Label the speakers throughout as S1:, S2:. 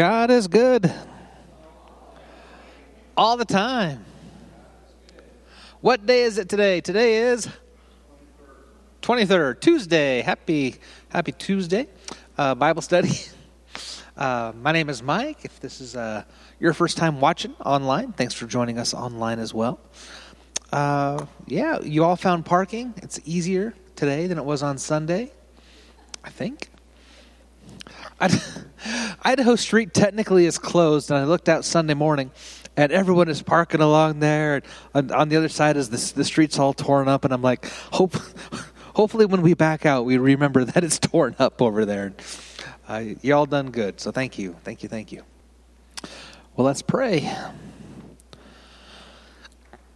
S1: God is good all the time. What day is it today? Today is 23rd, Tuesday. Happy happy Tuesday. Uh, Bible study. Uh, my name is Mike. If this is uh, your first time watching online, thanks for joining us online as well. Uh, yeah, you all found parking. It's easier today than it was on Sunday, I think. Idaho Street technically is closed, and I looked out Sunday morning, and everyone is parking along there. And on the other side is the, the street's all torn up, and I'm like, hope, hopefully when we back out, we remember that it's torn up over there. Uh, you all done good, so thank you, thank you, thank you. Well, let's pray.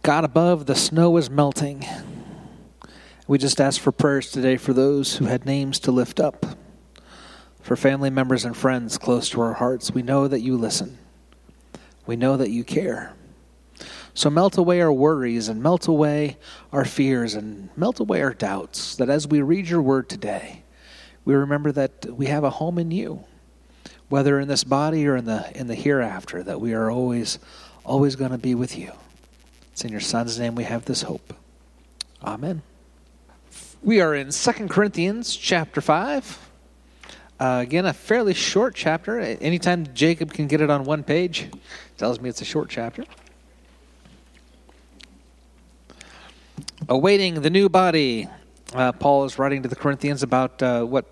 S1: God above, the snow is melting. We just ask for prayers today for those who had names to lift up. For family members and friends close to our hearts, we know that you listen. We know that you care. So melt away our worries and melt away our fears and melt away our doubts, that as we read your word today, we remember that we have a home in you, whether in this body or in the in the hereafter, that we are always always going to be with you. It's in your son's name we have this hope. Amen. We are in Second Corinthians chapter 5. Uh, again, a fairly short chapter. Anytime Jacob can get it on one page, tells me it's a short chapter. Awaiting the new body. Uh, Paul is writing to the Corinthians about uh, what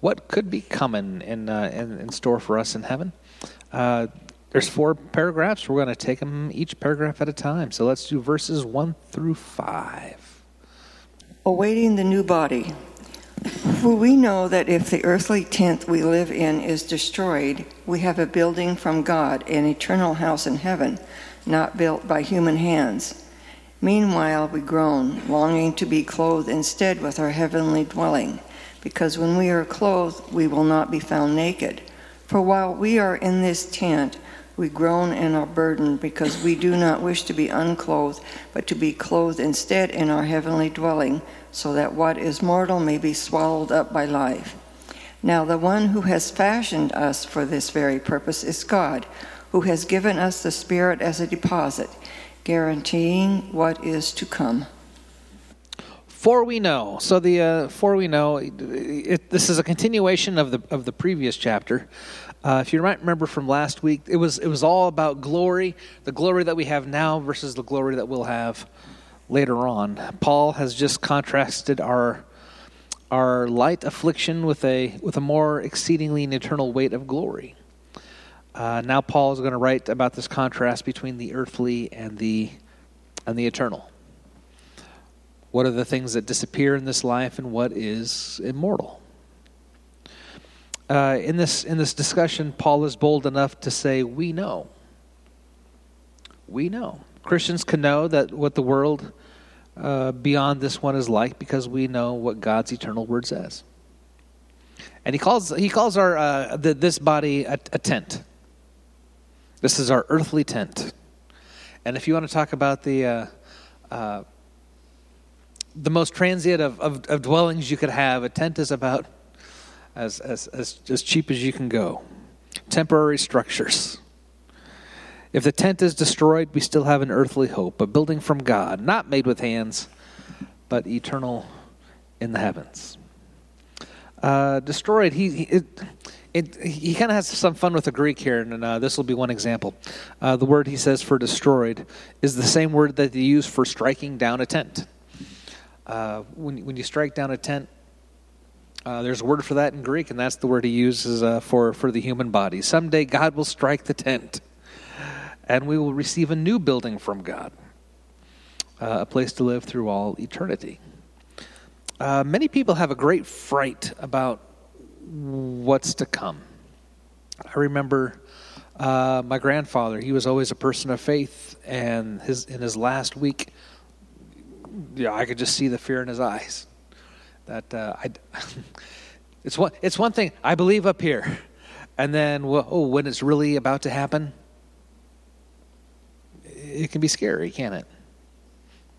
S1: what could be coming in, uh, in, in store for us in heaven. Uh, there's four paragraphs. We're going to take them each paragraph at a time. So let's do verses one through five.
S2: Awaiting the new body. For we know that if the earthly tent we live in is destroyed, we have a building from God, an eternal house in heaven, not built by human hands. Meanwhile, we groan, longing to be clothed instead with our heavenly dwelling, because when we are clothed, we will not be found naked. For while we are in this tent, we groan and are burdened, because we do not wish to be unclothed, but to be clothed instead in our heavenly dwelling so that what is mortal may be swallowed up by life. Now, the one who has fashioned us for this very purpose is God, who has given us the Spirit as a deposit, guaranteeing what is to come.
S1: For we know. So the uh, for we know. It, it, this is a continuation of the of the previous chapter. Uh, if you might remember from last week, it was it was all about glory, the glory that we have now versus the glory that we'll have later on. Paul has just contrasted our our light affliction with a with a more exceedingly eternal weight of glory. Uh, now Paul is going to write about this contrast between the earthly and the and the eternal. What are the things that disappear in this life, and what is immortal? Uh, in this in this discussion, Paul is bold enough to say, "We know. We know." Christians can know that what the world uh, beyond this one is like because we know what God's eternal word says. And he calls he calls our uh, the, this body a, a tent. This is our earthly tent. And if you want to talk about the uh, uh, the most transient of, of, of, dwellings you could have, a tent is about as, as, as, as cheap as you can go. Temporary structures. If the tent is destroyed, we still have an earthly hope, a building from God, not made with hands, but eternal in the heavens. Uh, destroyed, he, he it, it, he kind of has some fun with the Greek here, and uh, this will be one example. Uh, the word he says for destroyed is the same word that they use for striking down a tent. Uh, when, when you strike down a tent, uh, there's a word for that in Greek, and that's the word he uses uh, for, for the human body. Someday God will strike the tent and we will receive a new building from God, uh, a place to live through all eternity. Uh, many people have a great fright about what's to come. I remember uh, my grandfather; he was always a person of faith, and his in his last week, yeah, I could just see the fear in his eyes. That uh, I, it's one it's one thing I believe up here, and then oh, when it's really about to happen, it can be scary, can't it?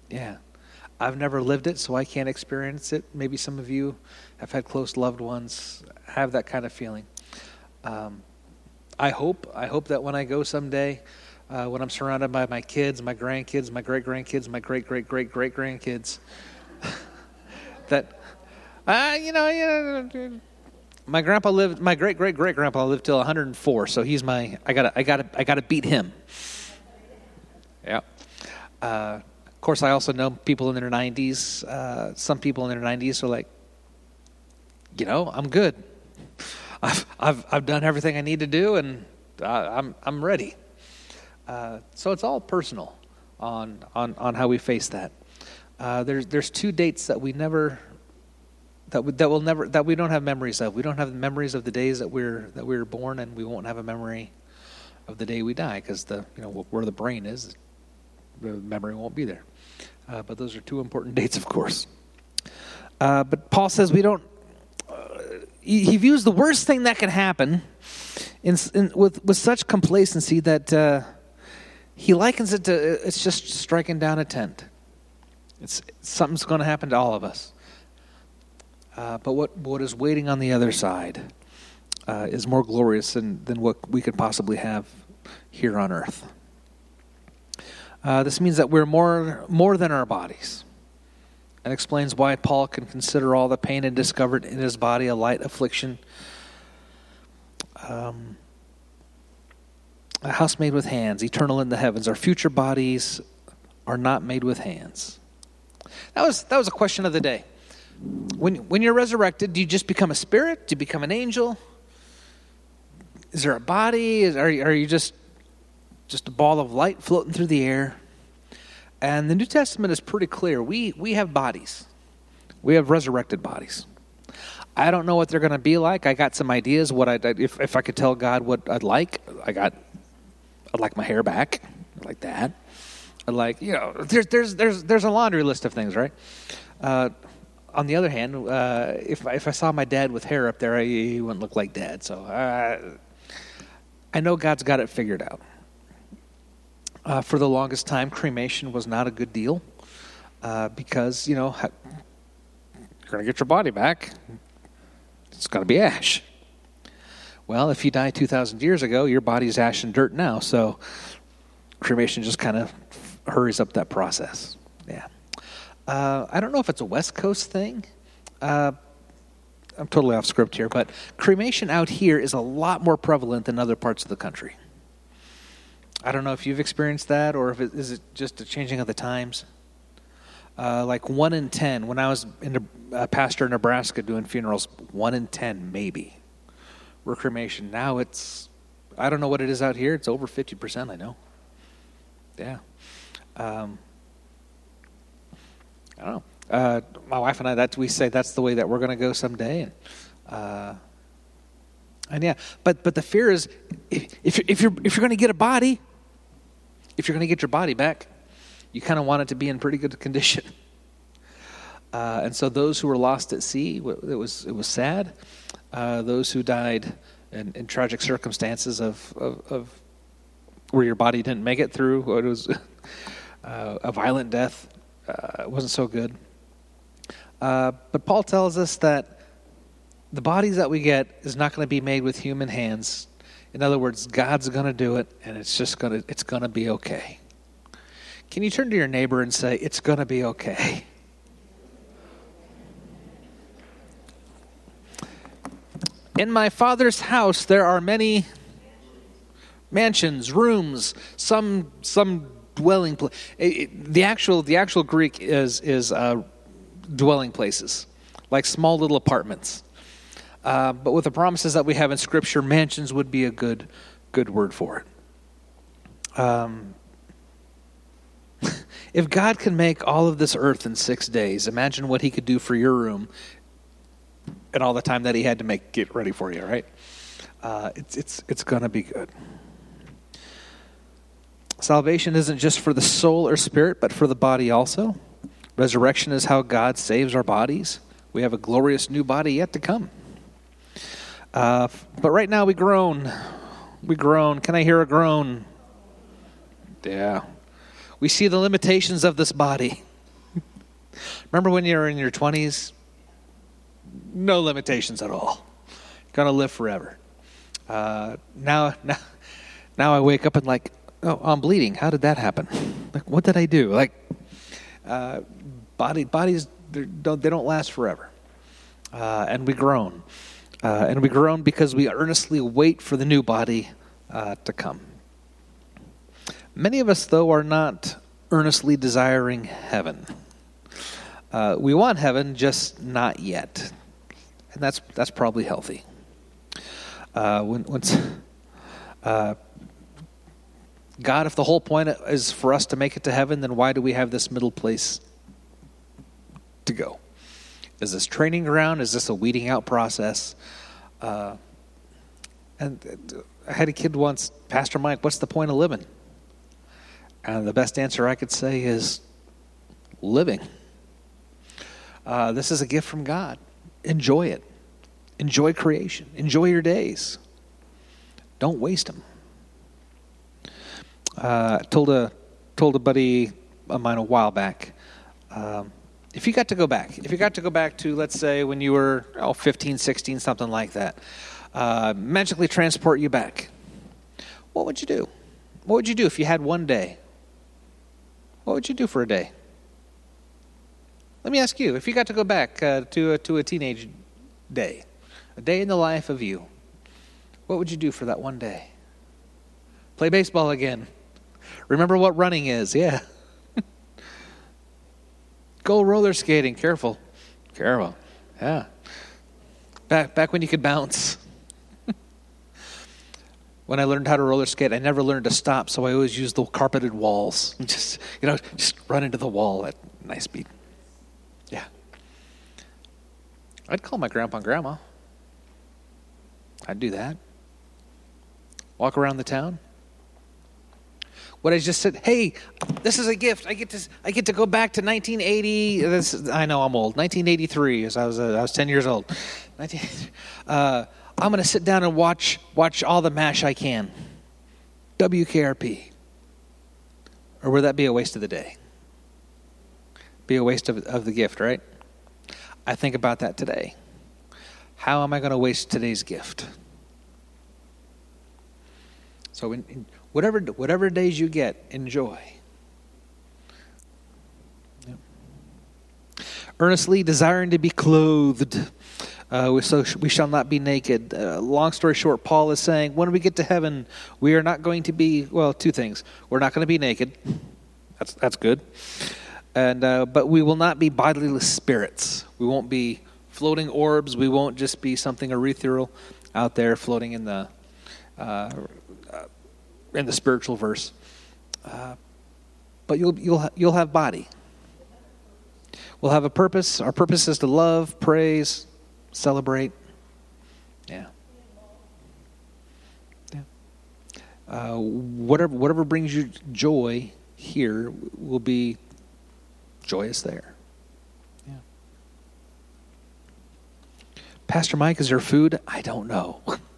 S1: Yeah. I've never lived it, so I can't experience it. Maybe some of you have had close loved ones have that kind of feeling. Um, I hope, I hope that when I go someday, uh, when I'm surrounded by my kids, my grandkids, my great grandkids, my great great great great grandkids, that, uh, you know, yeah, my grandpa lived, my great great great grandpa lived till 104, so he's my, I gotta, I gotta, I gotta beat him. Yeah. Uh, of course, I also know people in their 90s. Uh, some people in their 90s are like, you know, I'm good. I've, I've, I've done everything I need to do, and I, I'm, I'm ready. Uh, so it's all personal on, on, on how we face that. Uh, there's, there's two dates that we never that we, that will never that we don't have memories of. We don't have memories of the days that we're that we were born, and we won't have a memory of the day we die because the you know where the brain is, the memory won't be there. Uh, but those are two important dates, of course. Uh, but Paul says we don't. Uh, he, he, views the worst thing that can happen in, in, with with such complacency that uh, he likens it to it's just striking down a tent. It's something's going to happen to all of us. Uh, but what, what is waiting on the other side uh, is more glorious than, than what we could possibly have here on earth. Uh, this means that we're more, more than our bodies and explains why Paul can consider all the pain and discovered in his body a light affliction. Um, a house made with hands, eternal in the heavens. Our future bodies are not made with hands. That was, that was a question of the day. When, when you're resurrected, do you just become a spirit? Do you become an angel? Is there a body? Is, are, are you just, just a ball of light floating through the air? And the New Testament is pretty clear. We, we have bodies, we have resurrected bodies. I don't know what they're going to be like. I got some ideas. What I if if I could tell God what I'd like, I got. I'd like my hair back, like that. I'd like you know. There's there's there's there's a laundry list of things, right? Uh, on the other hand, uh, if if I saw my dad with hair up there, he wouldn't look like dad. So uh, I know God's got it figured out. Uh, for the longest time, cremation was not a good deal uh, because you know you're going to get your body back. It's going to be ash. Well, if you die 2,000 years ago, your body's ash and dirt now. So cremation just kind of hurries up that process. Uh, I don't know if it's a West Coast thing. Uh, I'm totally off script here, but cremation out here is a lot more prevalent than other parts of the country. I don't know if you've experienced that or if it is it just a changing of the times. Uh, like one in ten, when I was in a pastor in Nebraska doing funerals, one in ten maybe were cremation. Now it's, I don't know what it is out here. It's over fifty percent. I know. Yeah. Um, I don't know. Uh, my wife and I, that we say that's the way that we're going to go someday, and uh, and yeah. But but the fear is, if, if you're if you're if you're going to get a body, if you're going to get your body back, you kind of want it to be in pretty good condition. Uh, and so those who were lost at sea, it was it was sad. Uh, those who died in, in tragic circumstances of, of, of, where your body didn't make it through, it was uh, a violent death uh, wasn't so good. Uh, but Paul tells us that the bodies that we get is not going to be made with human hands. In other words, God's going to do it, and it's just going to it's going to be okay. Can you turn to your neighbor and say, "It's going to be okay"? In my father's house there are many mansions, rooms, some some dwelling place. The actual the actual Greek is is uh, dwelling places, like small little apartments. Uh, but with the promises that we have in Scripture, mansions would be a good good word for it. Um, if God can make all of this earth in six days, imagine what He could do for your room and all the time that He had to make get ready for you. Right? Uh, it's it's it's to be good. Salvation isn't just for the soul or spirit, but for the body also. Resurrection is how God saves our bodies. We have a glorious new body yet to come. Uh, but right now we groan. We groan. Can I hear a groan? Yeah. We see the limitations of this body. Remember when you were in your 20s? No limitations at all. You're going to live forever. Uh, now, now, now I wake up and like, oh, I'm bleeding. How did that happen? Like, what did I do? Like, uh, body, bodies, don't, they don't last forever. Uh, and we groan. Uh, and we groan because we earnestly wait for the new body uh, to come. Many of us, though, are not earnestly desiring heaven. Uh, we want heaven, just not yet, and that's that's probably healthy. Uh, when, uh, God, if the whole point is for us to make it to heaven, then why do we have this middle place to go? Is this training ground? Is this a weeding out process? Uh, and I had a kid once, Pastor Mike, what's the point of living? And the best answer I could say is living. Uh, this is a gift from God. Enjoy it. Enjoy creation. Enjoy your days. Don't waste them. Uh, told a told a buddy of mine a while back. Um, if you got to go back, if you got to go back to let's say when you were oh, 15, 16, something like that, uh, magically transport you back, what would you do? What would you do if you had one day? What would you do for a day? Let me ask you: If you got to go back uh, to a, to a teenage day, a day in the life of you, what would you do for that one day? Play baseball again. Remember what running is? Yeah. Go roller skating. Careful. Careful. Yeah. Back back when you could bounce. when I learned how to roller skate, I never learned to stop, so I always used the carpeted walls. Just you know, just run into the wall at nice speed. Yeah. I'd call my grandpa and grandma. I'd do that. Walk around the town. What I just said, hey, this is a gift. I get to I get to go back to 1980. This, I know I'm old. 1983, as I was uh, I was 10 years old. 19, uh, I'm going to sit down and watch watch all the MASH I can. WKRP. Or would that be a waste of the day? Be a waste of, of the gift, right? I think about that today. How am I going to waste today's gift? So, in, in whatever whatever days you get, enjoy. Yep. Earnestly desiring to be clothed. Uh, we, so we shall not be naked. Uh, long story short, Paul is saying when we get to heaven, we are not going to be well. Two things: we're not going to be naked. That's that's good. And uh, but we will not be bodiless spirits. We won't be floating orbs. We won't just be something ethereal out there floating in the uh, in the spiritual verse. Uh, but you'll you'll you'll have body. We'll have a purpose. Our purpose is to love, praise, celebrate. Yeah. Yeah. Uh, whatever whatever brings you joy here will be joyous there. Yeah. Pastor Mike, is there food? I don't know.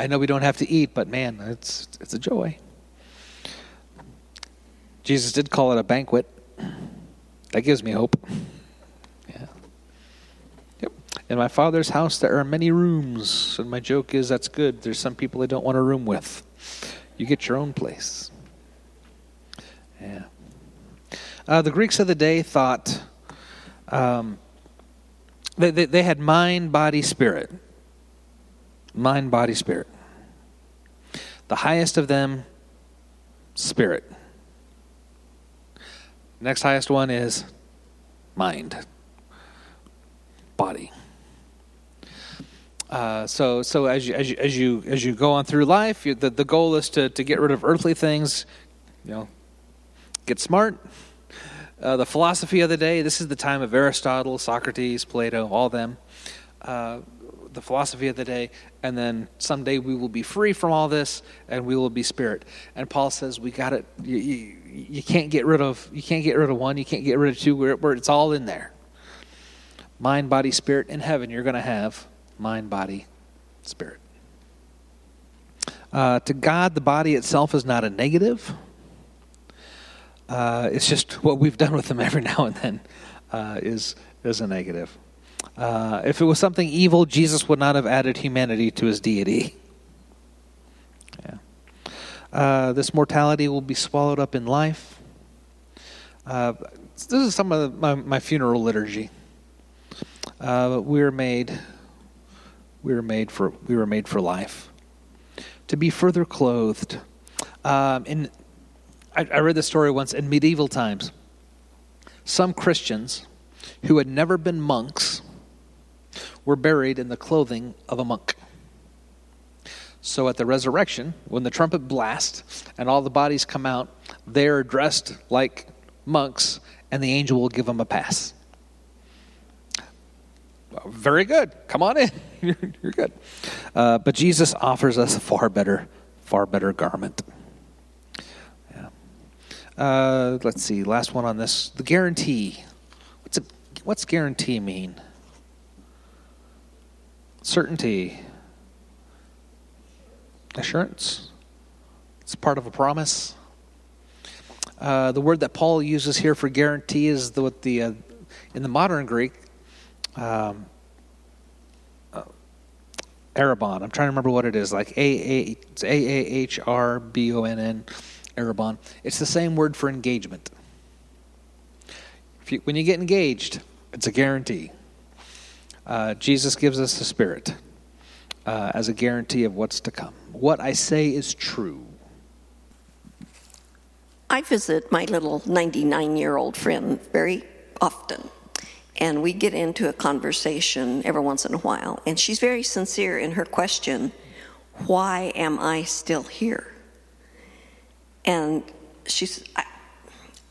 S1: I know we don't have to eat, but man, it's it's a joy. Jesus did call it a banquet. That gives me hope. Yeah. Yep. In my father's house there are many rooms, and my joke is that's good. There's some people I don't want a room with. You get your own place. Yeah. Uh, the Greeks of the day thought um, they, they, they had mind, body, spirit. Mind, body, spirit. The highest of them, spirit. Next highest one is mind, body. Uh, so, so as you, as you as you as you go on through life, you, the the goal is to to get rid of earthly things. You know, get smart, uh, the philosophy of the day. This is the time of Aristotle, Socrates, Plato, all them. Uh, the philosophy of the day, and then someday we will be free from all this, and we will be spirit. And Paul says we got it. You, you, you, can't get rid of you can't get rid of one. You can't get rid of two. Where, where it's all in there. Mind, body, spirit. In heaven, you're going to have mind, body, spirit. Uh, to God, the body itself is not a negative. Uh, it's just what we've done with them every now and then uh, is is a negative. Uh, if it was something evil, Jesus would not have added humanity to his deity. Yeah. Uh, this mortality will be swallowed up in life. Uh, this is some of my, my funeral liturgy. Uh, we were made. We were made for. We were made for life. To be further clothed. Um, in, I, I read this story once in medieval times. Some Christians who had never been monks were buried in the clothing of a monk. So at the resurrection, when the trumpet blasts and all the bodies come out, they're dressed like monks, and the angel will give them a pass. Very good. Come on in. You're good. Uh, but Jesus offers us a far better, far better garment. Yeah. Uh, let's see. Last one on this. The guarantee. What's a, what's guarantee mean? Certainty. Assurance. It's part of a promise. Uh, the word that Paul uses here for guarantee is the, what the uh, in the modern Greek um, uh, Arrabon. I'm trying to remember what it is. Like A A A A H R B O N N. Arrabon. It's the same word for engagement. You, when you get engaged, it's a guarantee. Uh, Jesus gives us the Spirit uh, as a guarantee of what's to come. What I say is true.
S3: I visit my little 99 year old friend very often and we get into a conversation every once in a while. And she's very sincere in her question Why am I still here? And she's, I,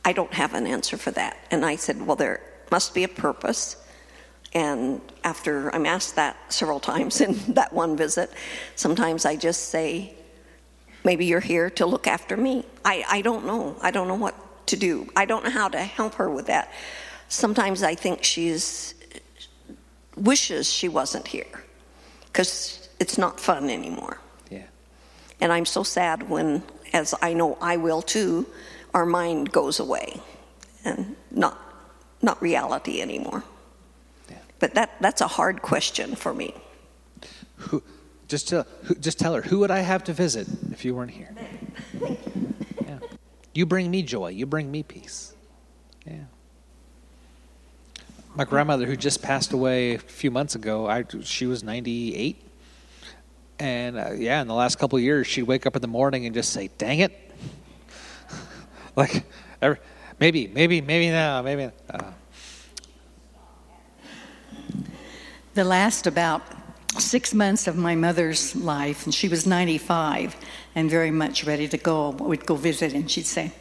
S3: I don't have an answer for that. And I said, Well, there must be a purpose. And after I'm asked that several times in that one visit, sometimes I just say, Maybe you're here to look after me. I, I don't know. I don't know what to do. I don't know how to help her with that sometimes I think she's wishes she wasn't here because it's not fun anymore.
S1: Yeah.
S3: And I'm so sad when, as I know I will too, our mind goes away and not not reality anymore. But that that's a hard question for me.
S1: Who, just tell, who, just tell her who would I have to visit if you weren't here. yeah. You bring me joy. You bring me peace. Yeah my grandmother, who just passed away a few months ago, I, she was 98. And uh, yeah, in the last couple of years, she'd wake up in the morning and just say, dang it. like, every, maybe, maybe, maybe now, maybe. Uh.
S4: The last about six months of my mother's life, and she was 95 and very much ready to go, we'd go visit, and she'd say,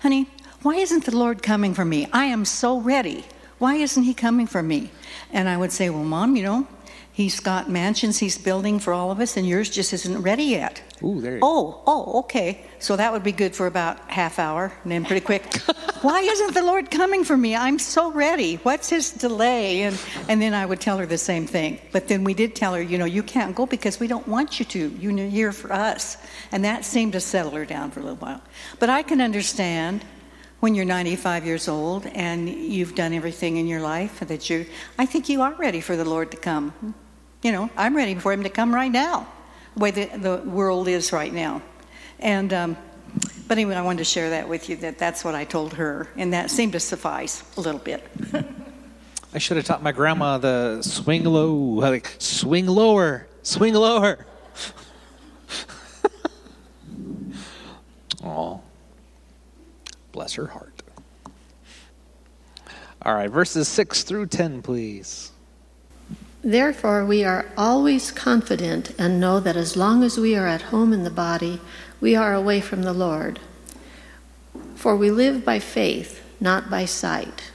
S4: Honey, why isn't the Lord coming for me? I am so ready. Why isn't he coming for me? And I would say, Well, Mom, you know, he's got mansions he's building for all of us, and yours just isn't ready yet.
S1: Ooh, there you
S4: oh, oh, okay. So that would be good for about half hour, and then pretty quick. Why isn't the Lord coming for me? I'm so ready. What's his delay? And and then I would tell her the same thing. But then we did tell her, you know, you can't go because we don't want you to. You're here for us, and that seemed to settle her down for a little while. But I can understand when you're 95 years old and you've done everything in your life that you i think you are ready for the lord to come. You know i'm ready for him to come right now the way the, the world is right now. And um, but anyway i wanted to share that with you that that's what i told her and that seemed to suffice a little bit.
S1: I should have taught my grandma the swing low like swing lower swing lower. Oh Bless her heart. All right, verses 6 through 10, please.
S5: Therefore, we are always confident and know that as long as we are at home in the body, we are away from the Lord. For we live by faith, not by sight.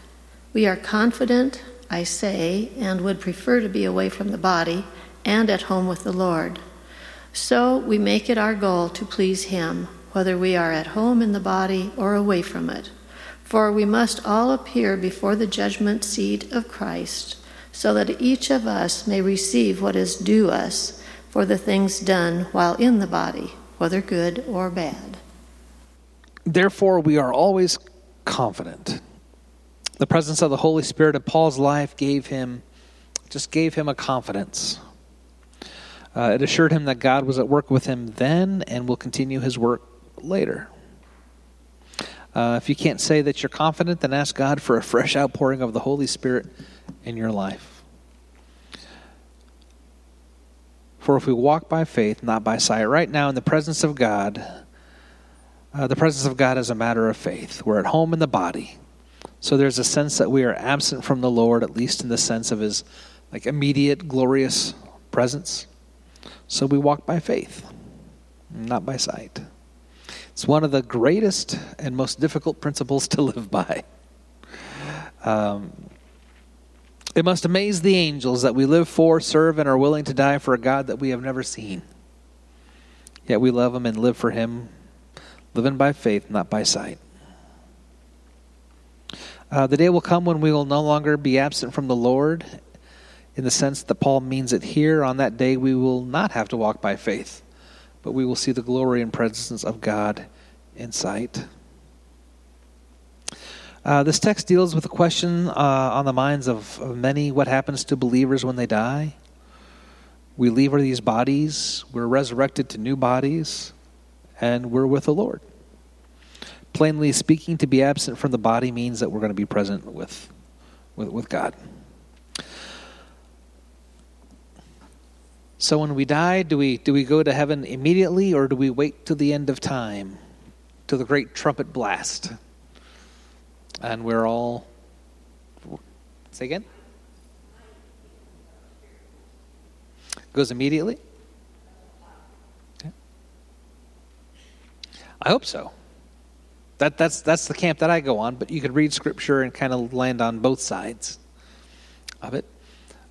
S5: We are confident, I say, and would prefer to be away from the body and at home with the Lord. So we make it our goal to please Him whether we are at home in the body or away from it. For we must all appear before the judgment seat of Christ, so that each of us may receive what is due us for the things done while in the body, whether good or bad.
S1: Therefore, we are always confident. The presence of the Holy Spirit in Paul's life gave him, just gave him a confidence. Uh, it assured him that God was at work with him then and will continue his work later. Uh, if you can't say that you're confident, then ask God for a fresh outpouring of the Holy Spirit in your life. For if we walk by faith, not by sight, right now in the presence of God, uh, the presence of God is a matter of faith. We're at home in the body. So there's a sense that we are absent from the Lord, at least in the sense of his like immediate glorious presence. So we walk by faith, not by sight. It's one of the greatest and most difficult principles to live by. Um, it must amaze the angels that we live for, serve, and are willing to die for a God that we have never seen. Yet we love him and live for him, living by faith, not by sight. Uh, the day will come when we will no longer be absent from the Lord in the sense that Paul means it here. On that day, we will not have to walk by faith, but we will see the glory and presence of God in sight. Uh, this text deals with a question uh, on the minds of, of many what happens to believers when they die? We leave these bodies, we're resurrected to new bodies, and we're with the Lord. Plainly speaking, to be absent from the body means that we're going to be present with, with, with God. So when we die, do we do we go to heaven immediately or do we wait till the end of time, to the great trumpet blast? And we're all say again? Goes immediately? I hope so. That that's that's the camp that I go on, but you could read scripture and kind of land on both sides of it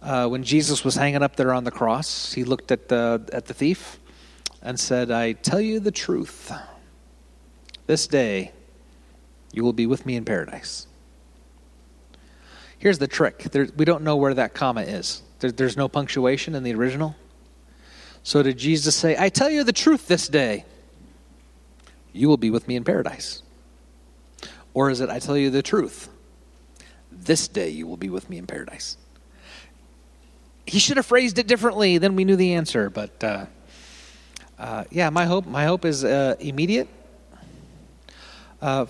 S1: uh, when Jesus was hanging up there on the cross, he looked at the, at the thief and said, I tell you the truth. This day you will be with me in paradise. Here's the trick there, we don't know where that comma is, there, there's no punctuation in the original. So did Jesus say, I tell you the truth this day? You will be with me in paradise. Or is it, I tell you the truth? This day you will be with me in paradise he should have phrased it differently. Then we knew the answer. But uh, uh, yeah, my hope my hope is uh, immediate. Uh,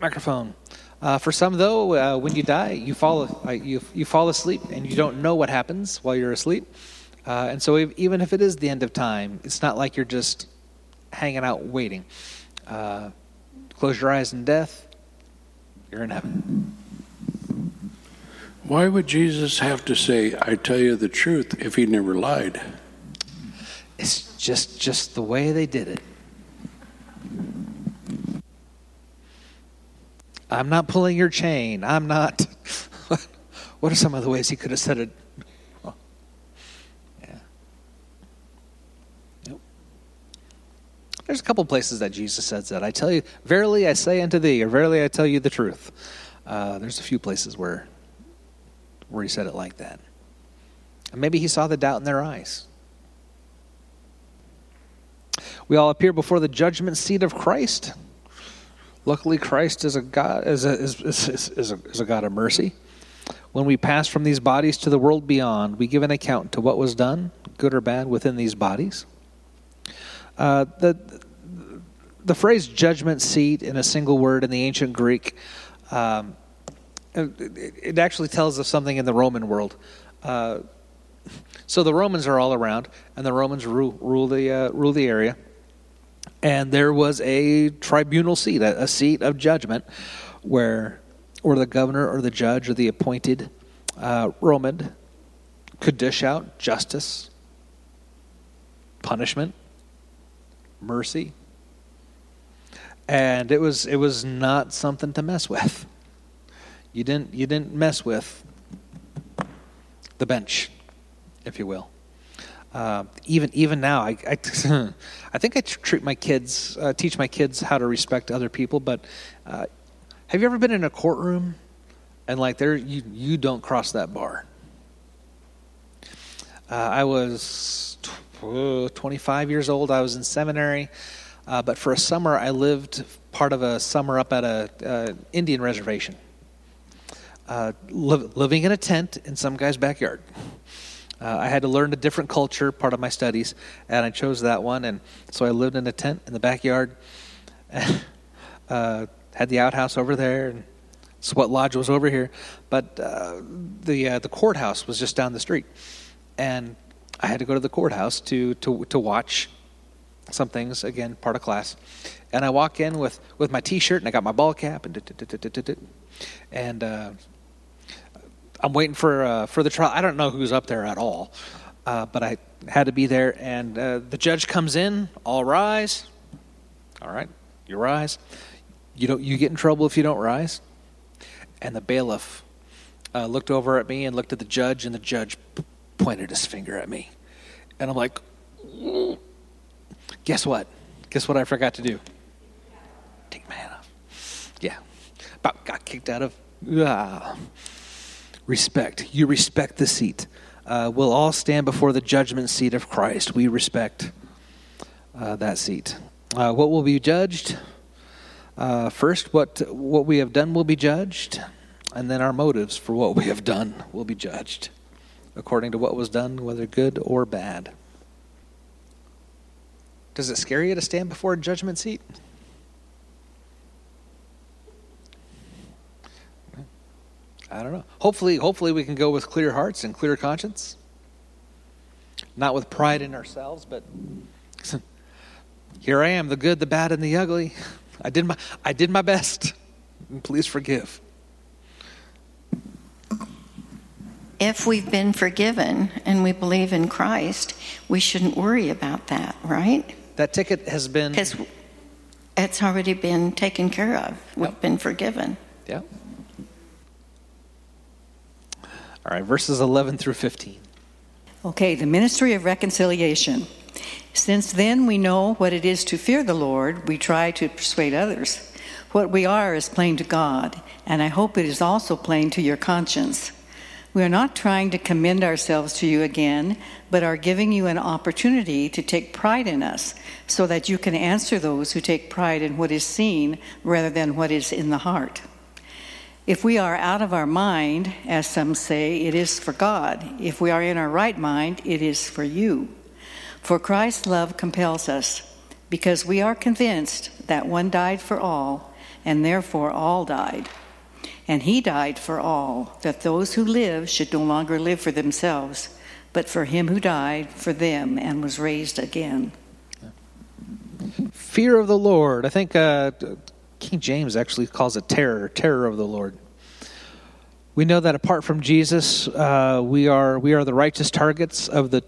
S1: microphone. Uh, for some, though, uh, when you die, you fall you you fall asleep and you don't know what happens while you're asleep. and so, if, even if it is the end of time, it's not like you're just hanging out waiting. close your eyes in death. You're in heaven.
S6: Why would Jesus have to say, I tell you the truth, if he never lied?
S1: It's just, just the way they did it. I'm not pulling your chain. I'm not. what are some of the ways he could have said it? Oh. Yeah. There's a couple places that Jesus says that. I tell you, verily I say unto thee, or verily I tell you the truth. Uh, there's a few places where where he said it like that. And maybe he saw the doubt in their eyes. We all appear before the judgment seat of Christ. Luckily, Christ is a God is a, is, is, is, a, is a God of mercy. When we pass from these bodies to the world beyond, we give an account to what was done, good or bad, within these bodies. Uh, the the phrase "judgment seat" in a single word in the ancient Greek um, it actually tells us something in the Roman world. Uh, so the Romans are all around, and the Romans rule, rule the uh, rule the area. And there was a tribunal seat, a, a, seat of judgment, where or the governor or the judge or the appointed uh, Roman could dish out justice, punishment, mercy, and it was it was not something to mess with. You didn't you didn't mess with the bench, if you will. Uh, even even now, I I, I think I treat my kids uh, teach my kids how to respect other people. But uh, have you ever been in a courtroom and like there you you don't cross that bar? Uh, I was tw- 25 years old. I was in seminary, uh, but for a summer I lived part of a summer up at a uh, Indian reservation uh, li- living in a tent in some guy's backyard. Uh, I had to learn a different culture, part of my studies, and I chose that one. And so I lived in a tent in the backyard, uh, had the outhouse over there, and Sweat Lodge was over here. But uh, the uh, the courthouse was just down the street, and I had to go to the courthouse to to to watch some things again, part of class. And I walk in with with my T-shirt and I got my ball cap and and uh, I'm waiting for uh, for the trial. I don't know who's up there at all, uh, but I had to be there. And uh, the judge comes in. All rise. All right, you rise. You don't. You get in trouble if you don't rise. And the bailiff uh, looked over at me and looked at the judge, and the judge pointed his finger at me, and I'm like, guess what? Guess what I forgot to do? Take my hat off. Yeah, about got kicked out of. Ah respect. You respect the seat. Uh, we'll all stand before the judgment seat of Christ. We respect uh, that seat. Uh, what will be judged? Uh, first, what what we have done will be judged, and then our motives for what we have done will be judged, according to what was done, whether good or bad. Does it scare you to stand before a judgment seat? I don't know. Hopefully, hopefully we can go with clear hearts and clear conscience. Not with pride in ourselves, but here I am, the good, the bad, and the ugly. I did my I did my best. Please forgive.
S2: If we've been forgiven and we believe in Christ, we shouldn't worry about that, right?
S1: That ticket has been
S2: Because it's already been taken care of. We've
S1: Yep.
S2: been forgiven.
S1: Yeah. All right, verses 11 through 15.
S4: Okay, the ministry of reconciliation. Since then we know what it is to fear the Lord, we try to persuade others. What we are is plain to God, and I hope it is also plain to your conscience. We are not trying to commend ourselves to you again, but are giving you an opportunity to take pride in us, so that you can answer those who take pride in what is seen rather than what is in the heart. If we are out of our mind, as some say, it is for God. If we are in our right mind, it is for you. For Christ's love compels us, because we are convinced that one died for all, and therefore all died. And he died for all, that those who live should no longer live for themselves, but for him who died for them and was raised again.
S1: Fear of the Lord. I think uh, King James actually calls it terror, terror of the Lord. We know that apart from Jesus, uh, we are we are the righteous targets of the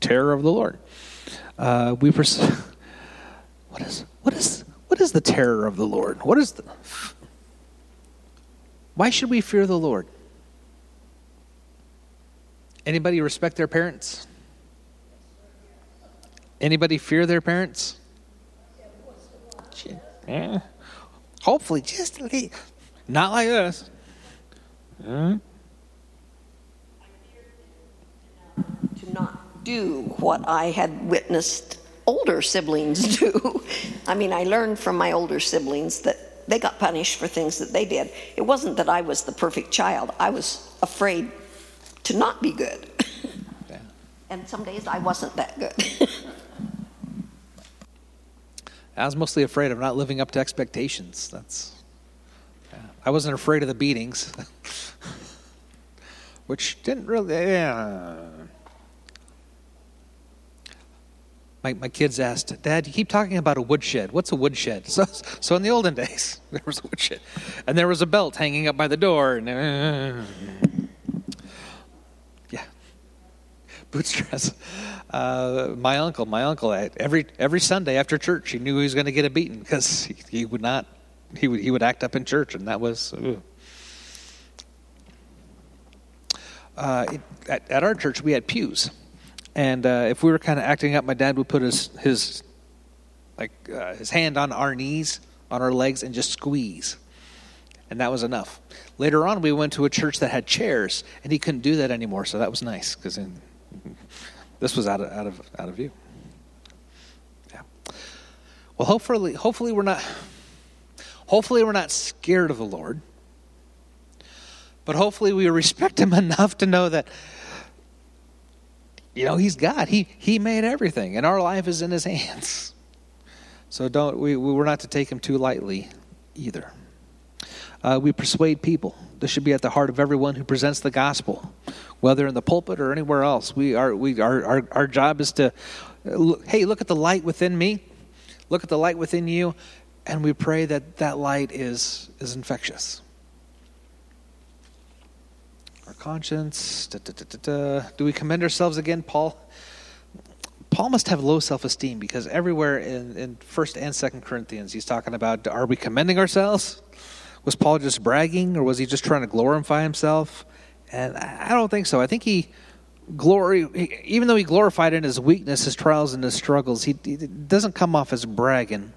S1: terror of the Lord. Uh, we pers- what is what is what is the terror of the Lord? What is the why should we fear the Lord? Anybody respect their parents? Anybody fear their parents? Yeah. Hopefully, just a little. Not like us. Huh?
S3: to not do what I had witnessed older siblings do. I mean, I learned from my older siblings that they got punished for things that they did. It wasn't that I was the perfect child, I was afraid to not be good.
S1: Yeah.
S3: And some days I wasn't that good.
S1: I was mostly afraid of not living up to expectations. That's. Yeah. I wasn't afraid of the beatings, which didn't really. Yeah. My, my kids asked, Dad, you keep talking about a woodshed. What's a woodshed? So, so in the olden days, there was a woodshed. And there was a belt hanging up by the door. And, uh, yeah. Bootstraps. Uh, my uncle, my uncle, every every Sunday after church, he knew he was going to get a beating because he, he would not, he would he would act up in church, and that was. Uh, it, at, at our church, we had pews, and uh, if we were kind of acting up, my dad would put his his like uh, his hand on our knees, on our legs, and just squeeze, and that was enough. Later on, we went to a church that had chairs, and he couldn't do that anymore, so that was nice because this was out of out of out of view. Yeah. Well, hopefully, hopefully we're not. Hopefully, we're not scared of the Lord. But hopefully, we respect Him enough to know that you know, He's God. He, he made everything, and our life is in His hands. So don't we, we're not to take Him too lightly either. Uh, we persuade people. This should be at the heart of everyone who presents the gospel, whether in the pulpit or anywhere else. We are, we, our, our, our job is to, look, hey, look at the light within me, look at the light within you, and we pray that that light is, is infectious. Our conscience, da, da, da, do we commend ourselves again, Paul? Paul must have low self esteem because everywhere in, in 1st and 2nd Corinthians, he's talking about are we commending ourselves? Was Paul just bragging or was he just trying to glorify himself? And I don't think so. I think he glory even though he glorified in his weakness, his trials and his struggles, he, he doesn't come off as bragging.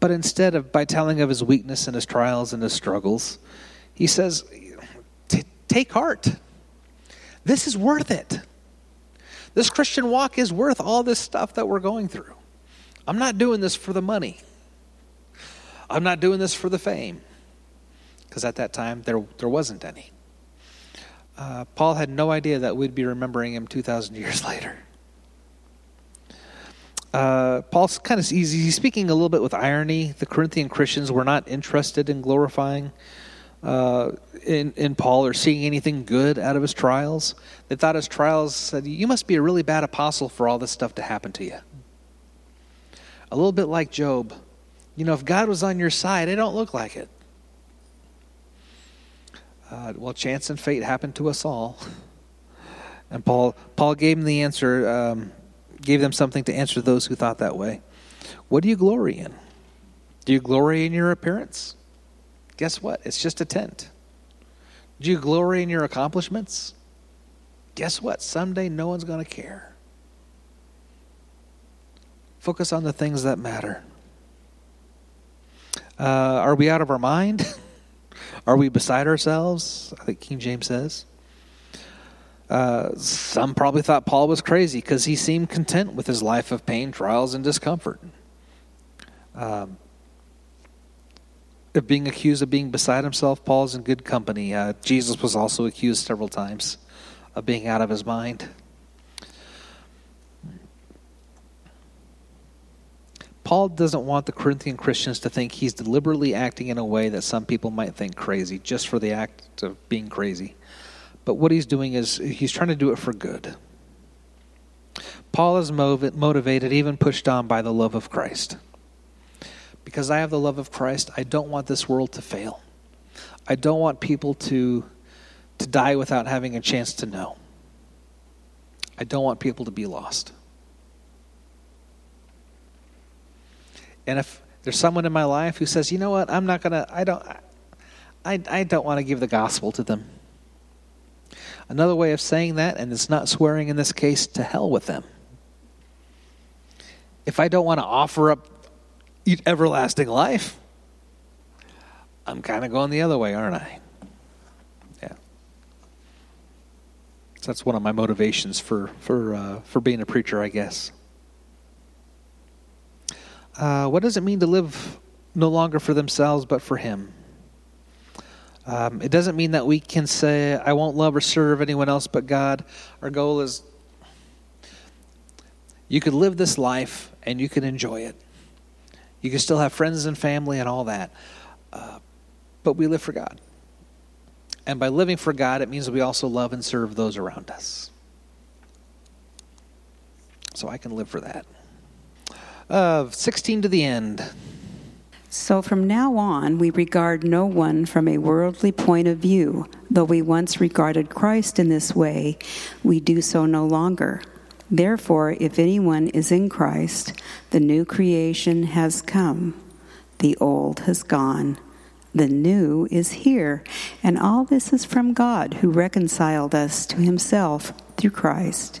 S1: But instead of by telling of his weakness and his trials and his struggles, he says, "Take heart. This is worth it. This Christian walk is worth all this stuff that we're going through. I'm not doing this for the money. I'm not doing this for the fame because at that time there, there wasn't any. Uh, Paul had no idea that we'd be remembering him 2,000 years later. Uh, Paul's kind of easy. He's speaking a little bit with irony. The Corinthian Christians were not interested in glorifying uh, in, in Paul or seeing anything good out of his trials. They thought his trials said, You must be a really bad apostle for all this stuff to happen to you. A little bit like Job. You know, if God was on your side, it don't look like it. Uh, well, chance and fate happened to us all. And Paul, Paul gave them the answer, um, gave them something to answer those who thought that way. What do you glory in? Do you glory in your appearance? Guess what? It's just a tent. Do you glory in your accomplishments? Guess what? Someday no one's going to care. Focus on the things that matter. Uh, are we out of our mind? are we beside ourselves? I think King James says. Uh, some probably thought Paul was crazy because he seemed content with his life of pain, trials, and discomfort. Um, of being accused of being beside himself, Paul's in good company. Uh, Jesus was also accused several times of being out of his mind. Paul doesn't want the Corinthian Christians to think he's deliberately acting in a way that some people might think crazy, just for the act of being crazy. But what he's doing is he's trying to do it for good. Paul is motivated, even pushed on by the love of Christ. Because I have the love of Christ, I don't want this world to fail. I don't want people to, to die without having a chance to know. I don't want people to be lost. And if there's someone in my life who says, you know what, I'm not going to, I don't, I, I don't want to give the gospel to them. Another way of saying that, and it's not swearing in this case, to hell with them. If I don't want to offer up everlasting life, I'm kind of going the other way, aren't I? Yeah. So that's one of my motivations for for uh, for being a preacher, I guess. Uh, what does it mean to live no longer for themselves but for Him? Um, it doesn't mean that we can say, I won't love or serve anyone else but God. Our goal is you could live this life and you can enjoy it. You can still have friends and family and all that. Uh, but we live for God. And by living for God, it means we also love and serve those around us. So I can live for that of 16 to the end.
S7: So from now on, we regard no one from a worldly point of view. Though we once regarded Christ in this way, we do so no longer. Therefore, if anyone is in Christ, the new creation has come, the old has gone. The new is here, and all this is from God, who reconciled us to himself through Christ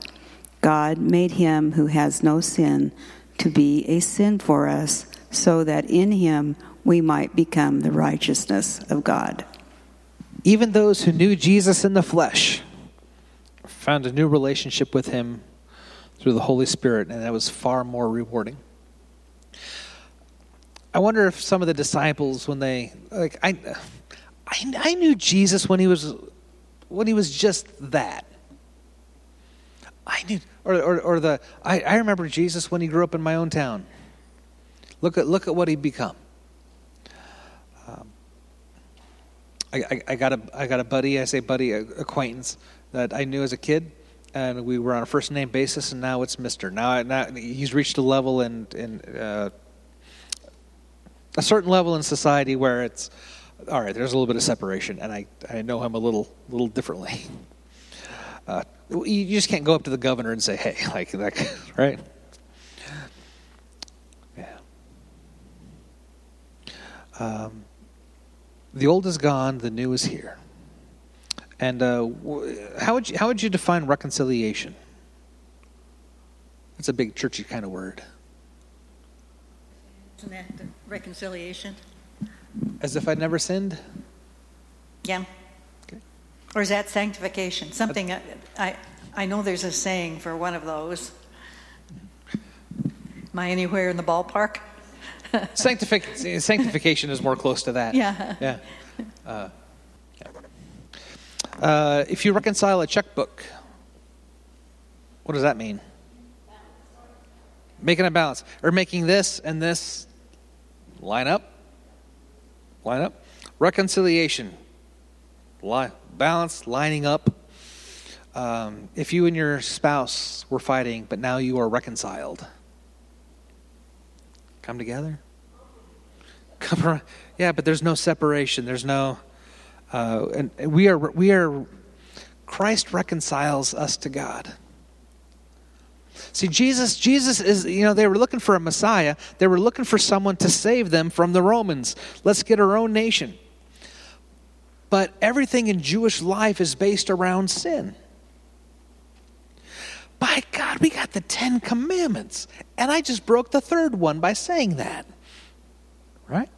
S7: God made him who has no sin to be a sin for us, so that in him we might become the righteousness of God.
S1: Even those who knew Jesus in the flesh found a new relationship with him through the Holy Spirit, and that was far more rewarding. I wonder if some of the disciples, when they like, I, I, I knew Jesus when he was when he was just that. I knew, or, or, or the I, I remember Jesus when he grew up in my own town. Look at look at what he'd become. Um, I, I, I got a I got a buddy. I say buddy, acquaintance that I knew as a kid, and we were on a first name basis, and now it's Mister. Now, now he's reached a level in in uh, a certain level in society where it's all right. There's a little bit of separation, and I I know him a little little differently. Uh, you just can't go up to the governor and say, "Hey," like that, right? Yeah. Um, the old is gone, the new is here. And uh, how would you how would you define reconciliation? That's a big churchy kind of word.
S4: Isn't that the reconciliation?
S1: As if I'd never sinned.
S4: Yeah. Or is that sanctification? Something I, I, I know there's a saying for one of those. Am I anywhere in the ballpark?
S1: Sanctific- sanctification is more close to that.
S4: Yeah.
S1: Yeah. Uh, uh, if you reconcile a checkbook, what does that mean? Making a balance. Or making this and this line up. Line up. Reconciliation. Line, balance, lining up. Um, if you and your spouse were fighting, but now you are reconciled, come together. Come around. Yeah, but there's no separation. There's no, uh, and we are we are. Christ reconciles us to God. See, Jesus, Jesus is, you know, they were looking for a Messiah. They were looking for someone to save them from the Romans. Let's get our own nation. But everything in Jewish life is based around sin. By God, we got the Ten Commandments. And I just broke the third one by saying that. Right?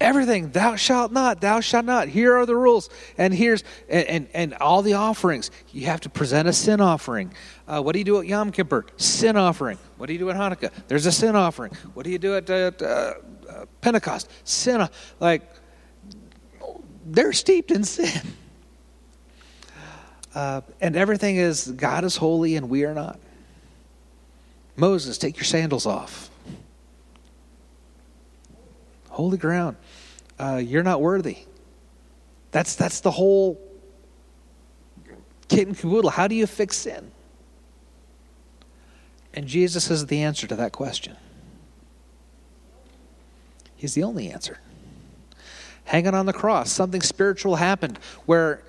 S1: Everything, thou shalt not, thou shalt not. Here are the rules. And here's, and, and, and all the offerings. You have to present a sin offering. Uh, what do you do at Yom Kippur? Sin offering. What do you do at Hanukkah? There's a sin offering. What do you do at uh, uh, Pentecost? Sin. Like, they're steeped in sin. Uh, and everything is God is holy and we are not. Moses, take your sandals off. Holy ground. Uh, you're not worthy. That's that's the whole kit and caboodle. How do you fix sin? And Jesus is the answer to that question. He's the only answer hanging on the cross. Something spiritual happened where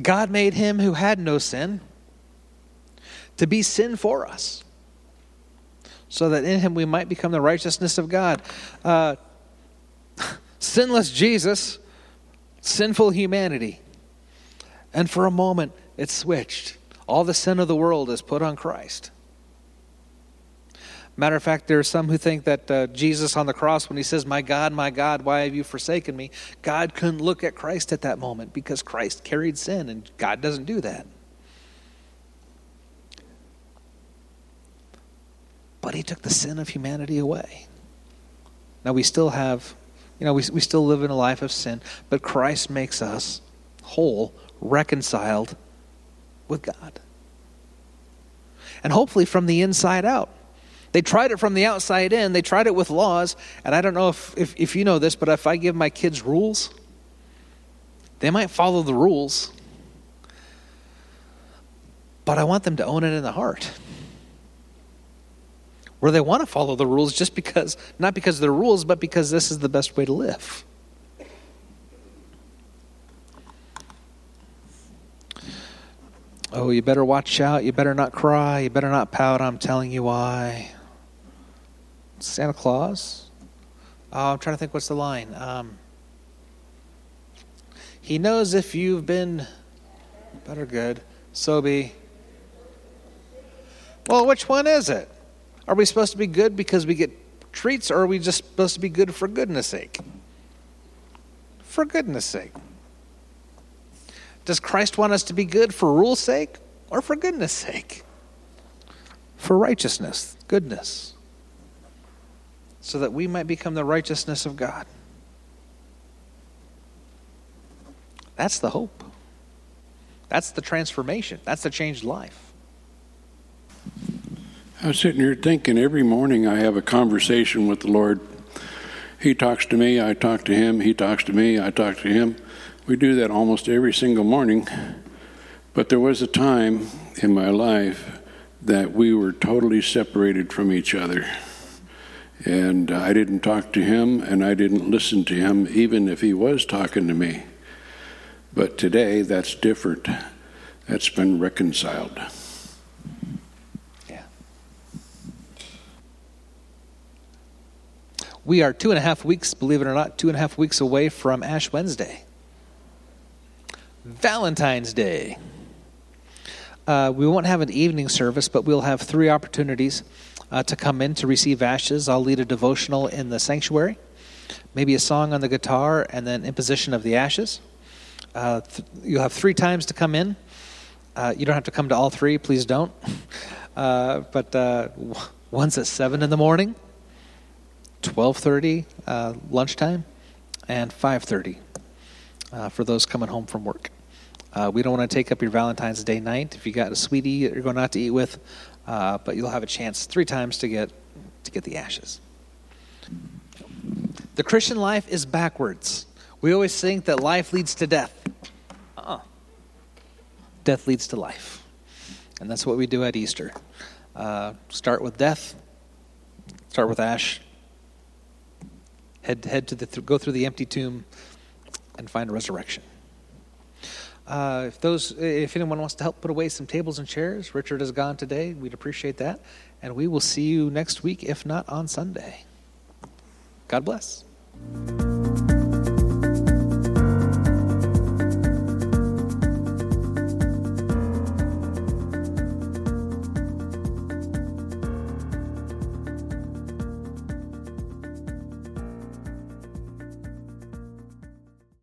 S1: God made him who had no sin to be sin for us, so that in him we might become the righteousness of God. Uh, sinless Jesus, sinful humanity. And for a moment, it switched. All the sin of the world is put on Christ. Matter of fact, there are some who think that uh, Jesus on the cross, when he says, My God, my God, why have you forsaken me? God couldn't look at Christ at that moment because Christ carried sin, and God doesn't do that. But he took the sin of humanity away. Now, we still have, you know, we, we still live in a life of sin, but Christ makes us whole, reconciled with God. And hopefully from the inside out. They tried it from the outside in. They tried it with laws. And I don't know if, if, if, you know this, but if I give my kids rules, they might follow the rules. But I want them to own it in the heart. Where they want to follow the rules just because, not because they're rules, but because this is the best way to live. Oh, you better watch out. You better not cry. You better not pout. I'm telling you why. Santa Claus. Oh, I'm trying to think what's the line. Um, he knows if you've been Better good. So be. Well, which one is it? Are we supposed to be good because we get treats, or are we just supposed to be good for goodness sake? For goodness sake. Does Christ want us to be good for rule's sake or for goodness sake? For righteousness, goodness, so that we might become the righteousness of God. That's the hope. That's the transformation. That's the changed life.
S6: I was sitting here thinking every morning I have a conversation with the Lord. He talks to me, I talk to him, he talks to me, I talk to him. We do that almost every single morning. But there was a time in my life that we were totally separated from each other. And I didn't talk to him and I didn't listen to him, even if he was talking to me. But today, that's different. That's been reconciled.
S1: Yeah. We are two and a half weeks, believe it or not, two and a half weeks away from Ash Wednesday. Valentine's Day. Uh, we won't have an evening service, but we'll have three opportunities uh, to come in to receive ashes. I'll lead a devotional in the sanctuary, maybe a song on the guitar, and then imposition of the ashes. Uh, th- you'll have three times to come in. Uh, you don't have to come to all three, please don't. Uh, but uh, w- one's at seven in the morning, twelve thirty uh, lunchtime, and five thirty for those coming home from work. we don't want to take up your Valentine's Day night if you got a sweetie that you're going out to eat with, but you'll have a chance three times to get to get the ashes. The Christian life is backwards. We always think that life leads to death. Uh-uh. Death leads to life. And that's what we do at Easter. Uh, start with death, start with ash, head, head to the, th- go through the empty tomb, and find resurrection. Uh, if those, if anyone wants to help put away some tables and chairs, Richard is gone today. We'd appreciate that, and we will see you next week, if not on Sunday. God bless.